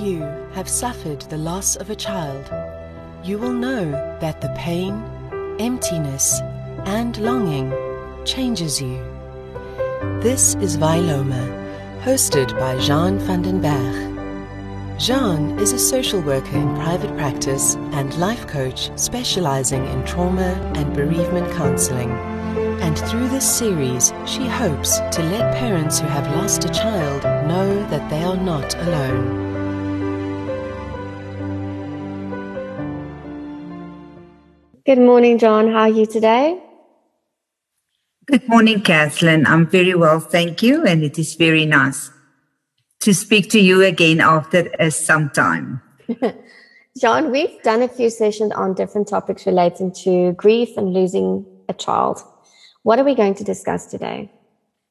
you have suffered the loss of a child, you will know that the pain, emptiness, and longing changes you. This is Vilomah, hosted by Jeanne van den Bergh. Jeanne is a social worker in private practice and life coach specializing in trauma and bereavement counseling. And through this series, she hopes to let parents who have lost a child know that they are not alone. Good morning, Jeanne. How are you today? Good morning, Kathleen. I'm very well, thank you, and it is very nice to speak to you again after uh, some time. Jeanne, we've done a few sessions on different topics relating to grief and losing a child. What are we going to discuss today?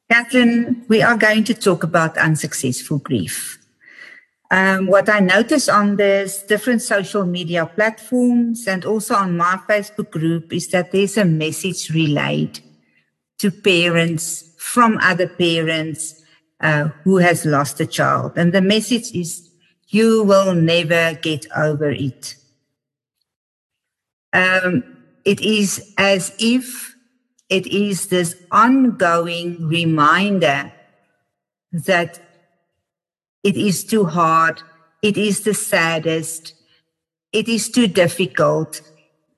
Catherine, we are going to talk about unsuccessful grief. Um, what I notice on the different social media platforms and also on my Facebook group is that there's a message relayed to parents from other parents uh, who has lost a child. And the message is, you will never get over it. Um, it is as if it is this ongoing reminder that it is too hard, it is the saddest, it is too difficult.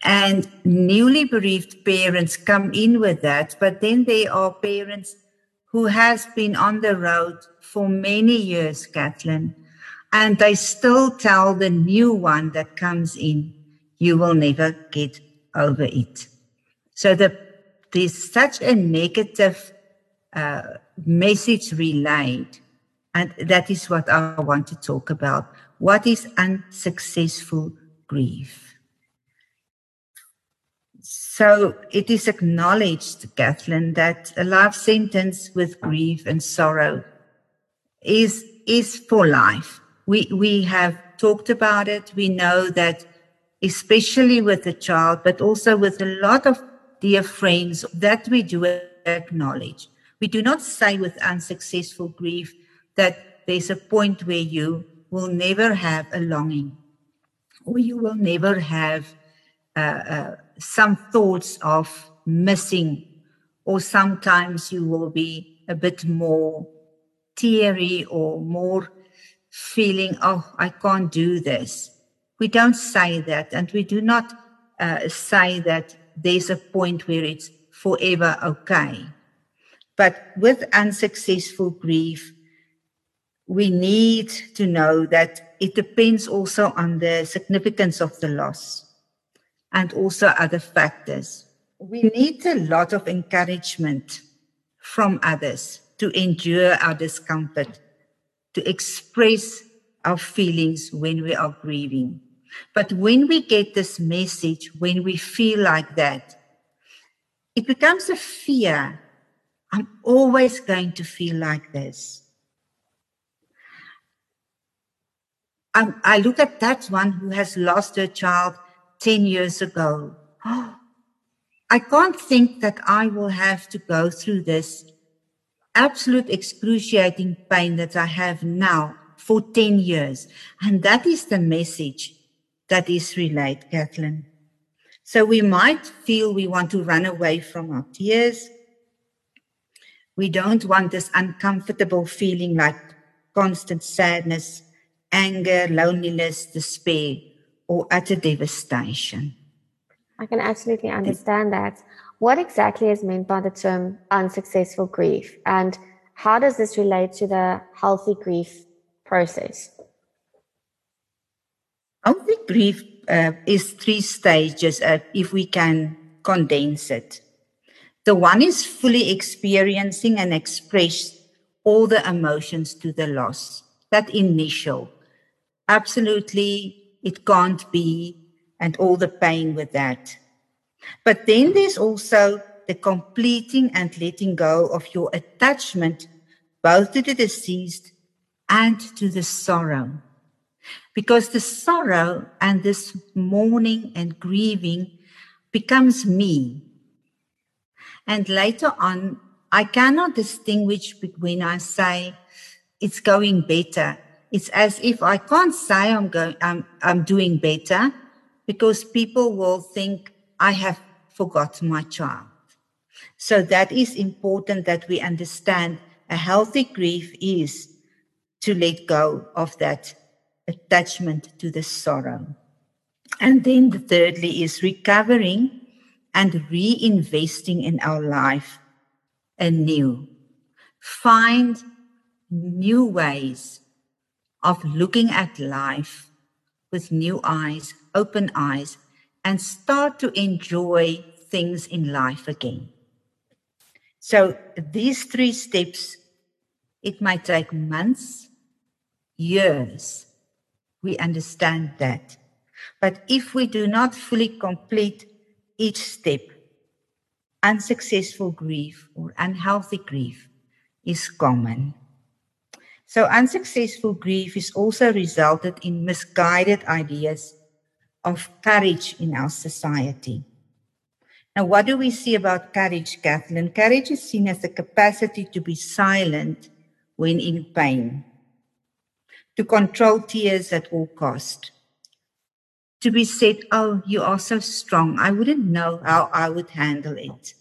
And newly bereaved parents come in with that, but then there are parents who has been on the road for many years, Kathleen, and they still tell the new one that comes in, you will never get over it. So the, there's such a negative uh, message relayed, and that is what I want to talk about. What is unsuccessful grief? So it is acknowledged, Kathleen, that a life sentence with grief and sorrow is, is for life. We, we have talked about it. We know that especially with the child, but also with a lot of dear friends that we do acknowledge. We do not say with unsuccessful grief that there's a point where you will never have a longing or you will never have uh, uh, some thoughts of missing, or sometimes you will be a bit more teary or more feeling, oh, I can't do this. We don't say that, and we do not uh, say that there's a point where it's forever okay. But with unsuccessful grief, we need to know that it depends also on the significance of the loss and also other factors. We need a lot of encouragement from others to endure our discomfort, to express our feelings when we are grieving. But when we get this message, when we feel like that, it becomes a fear. I'm always going to feel like this. I, I look at that one who has lost her child 10 years ago. I can't think that I will have to go through this absolute excruciating pain that I have now for 10 years. And that is the message that is relayed, Kathleen. So we might feel we want to run away from our tears. We don't want this uncomfortable feeling like constant sadness, anger, loneliness, despair or utter devastation. I can absolutely understand that. What exactly is meant by the term unsuccessful grief, and how does this relate to the healthy grief process? Healthy grief uh, is three stages, uh, if we can condense it. The one is fully experiencing and express all the emotions to the loss, that initial, absolutely it can't be, and all the pain with that. But then there's also the completing and letting go of your attachment both to the deceased and to the sorrow. Because the sorrow and this mourning and grieving becomes me. And later on, I cannot distinguish between I say it's going better It's as if I can't say I'm going, I'm, I'm doing better because people will think I have forgotten my child. So that is important that we understand a healthy grief is to let go of that attachment to the sorrow. And then the thirdly is recovering and reinvesting in our life anew. Find new ways of looking at life with new eyes, open eyes, and start to enjoy things in life again. So these three steps, it might take months, years. We understand that. But if we do not fully complete each step, unsuccessful grief or unhealthy grief is common. So, unsuccessful grief is also resulted in misguided ideas of courage in our society. Now, what do we see about courage, Kathleen? Courage is seen as the capacity to be silent when in pain, to control tears at all cost, to be said, Oh, you are so strong. I wouldn't know how I would handle it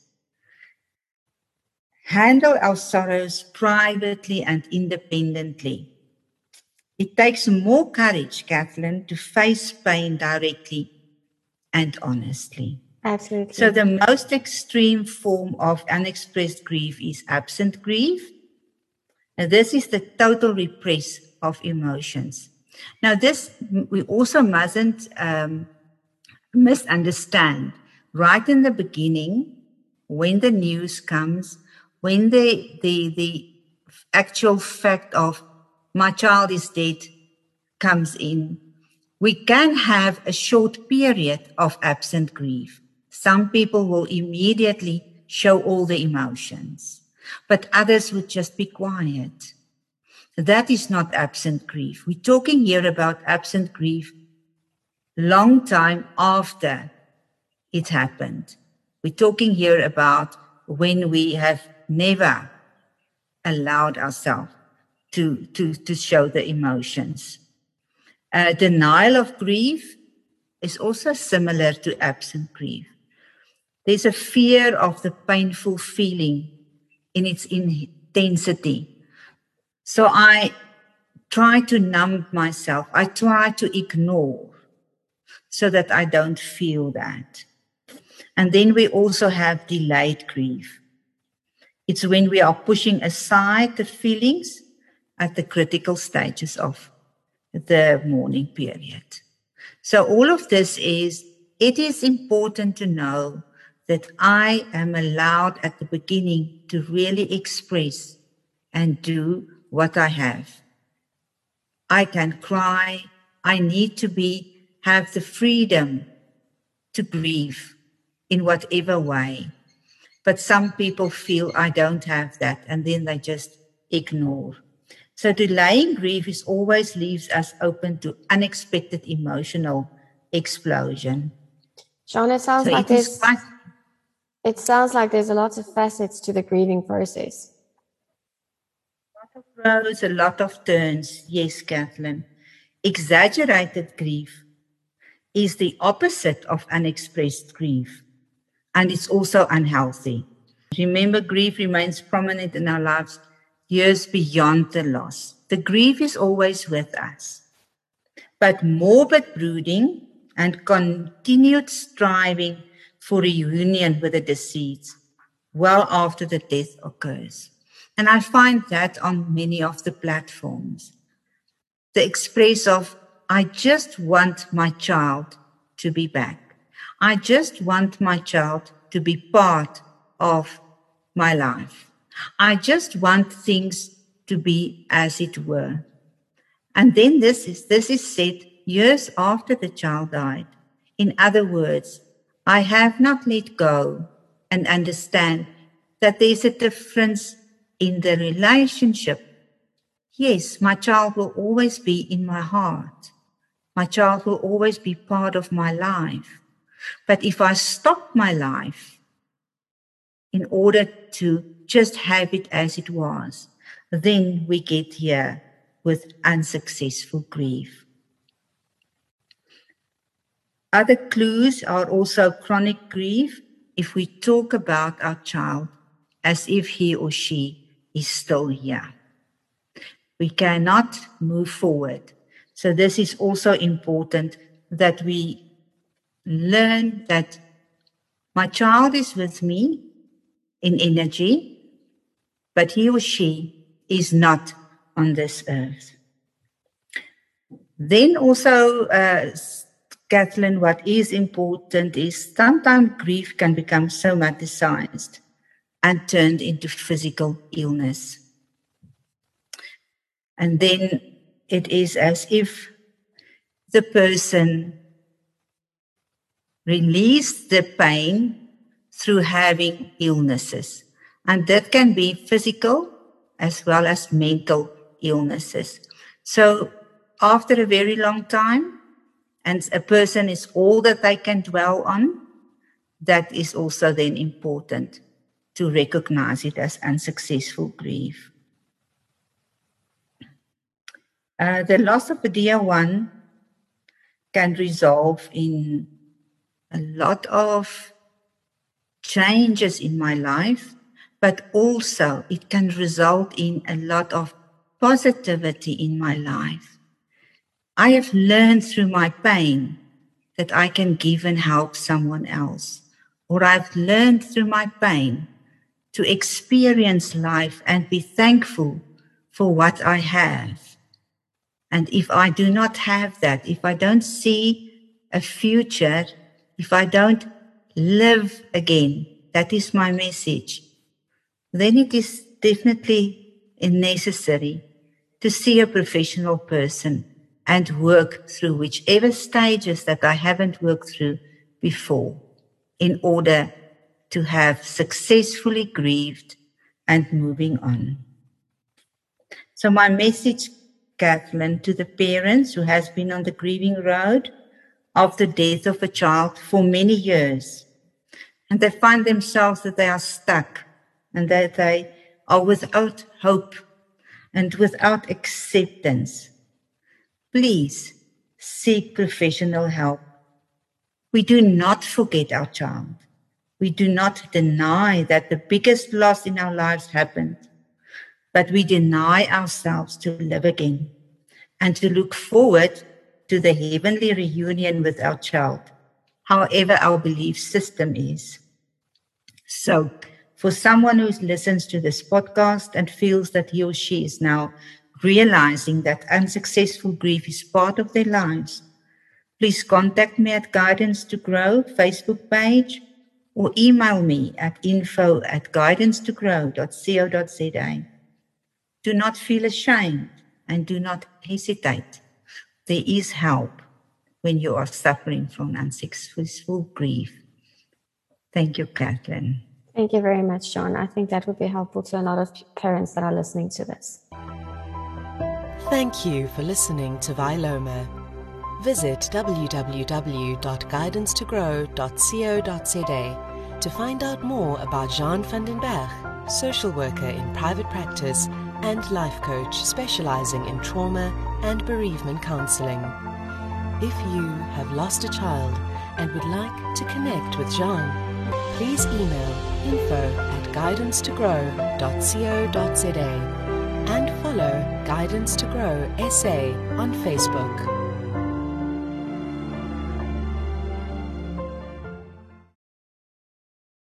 handle our sorrows privately and independently. It takes more courage, Kathleen, to face pain directly and honestly. Absolutely. So, the most extreme form of unexpressed grief is absent grief. And this is the total repress of emotions. Now, this we also mustn't um, misunderstand. Right in the beginning, when the news comes, when the the the actual fact of my child is dead comes in, we can have a short period of absent grief. Some people will immediately show all the emotions, but others would just be quiet. That is not absent grief. We're talking here about absent grief long time after it happened. We're talking here about when we have never allowed ourselves to, to, to show the emotions. Uh, denial of grief is also similar to absent grief. There's a fear of the painful feeling in its intensity. So I try to numb myself. I try to ignore so that I don't feel that. And then we also have delayed grief. It's when we are pushing aside the feelings at the critical stages of the mourning period. So all of this is, it is important to know that I am allowed at the beginning to really express and do what I have. I can cry. I need to be, have the freedom to grieve in whatever way. But some people feel I don't have that, and then they just ignore. So delaying grief is always leaves us open to unexpected emotional explosion. Sean, it sounds so like it there's quite, it sounds like there's a lot of facets to the grieving process. A lot of roads, a lot of turns. Yes, Kathleen. Exaggerated grief is the opposite of unexpressed grief and it's also unhealthy. Remember, grief remains prominent in our lives years beyond the loss. The grief is always with us. But morbid brooding and continued striving for reunion with the deceased well after the death occurs. And I find that on many of the platforms. The express of, I just want my child to be back. I just want my child to be part of my life. I just want things to be as it were. And then this is, this is said years after the child died. In other words, I have not let go and understand that there's a difference in the relationship. Yes, my child will always be in my heart. My child will always be part of my life. But if I stop my life in order to just have it as it was, then we get here with unsuccessful grief. Other clues are also chronic grief if we talk about our child as if he or she is still here. We cannot move forward. So, this is also important that we learn that my child is with me in energy, but he or she is not on this earth. Then also, uh, Kathleen, what is important is sometimes grief can become somaticized and turned into physical illness. And then it is as if the person released the pain through having illnesses. And that can be physical as well as mental illnesses. So after a very long time, and a person is all that they can dwell on, that is also then important to recognize it as unsuccessful grief. Uh, the loss of a dear one can resolve in a lot of changes in my life, but also it can result in a lot of positivity in my life. I have learned through my pain that I can give and help someone else, or I've learned through my pain to experience life and be thankful for what I have. And if I do not have that, if I don't see a future, if I don't live again, that is my message, then it is definitely necessary to see a professional person and work through whichever stages that I haven't worked through before in order to have successfully grieved and moving on. So my message, Kathleen, to the parents who has been on the grieving road of the death of a child for many years, and they find themselves that they are stuck and that they are without hope and without acceptance. Please seek professional help. We do not forget our child. We do not deny that the biggest loss in our lives happened, but we deny ourselves to live again and to look forward to the heavenly reunion with our child, however our belief system is. So, for someone who listens to this podcast and feels that he or she is now realizing that unsuccessful grief is part of their lives, please contact me at Guidance to Grow Facebook page or email me at info at guidancetogrow.co.za. Do not feel ashamed and do not hesitate. There is help when you are suffering from unsuccessful grief. Thank you, Kathleen. Thank you very much, Jeanne. I think that would be helpful to a lot of parents that are listening to this. Thank you for listening to Vilomah. Visit www.guidancetogrow.co.za to find out more about Jeanne van den Bergh, social worker in private practice and life coach specializing in trauma and bereavement counseling. If you have lost a child and would like to connect with Jeanne, please email info at guidancetogrow.co.za and follow Guidance to Grow SA on Facebook.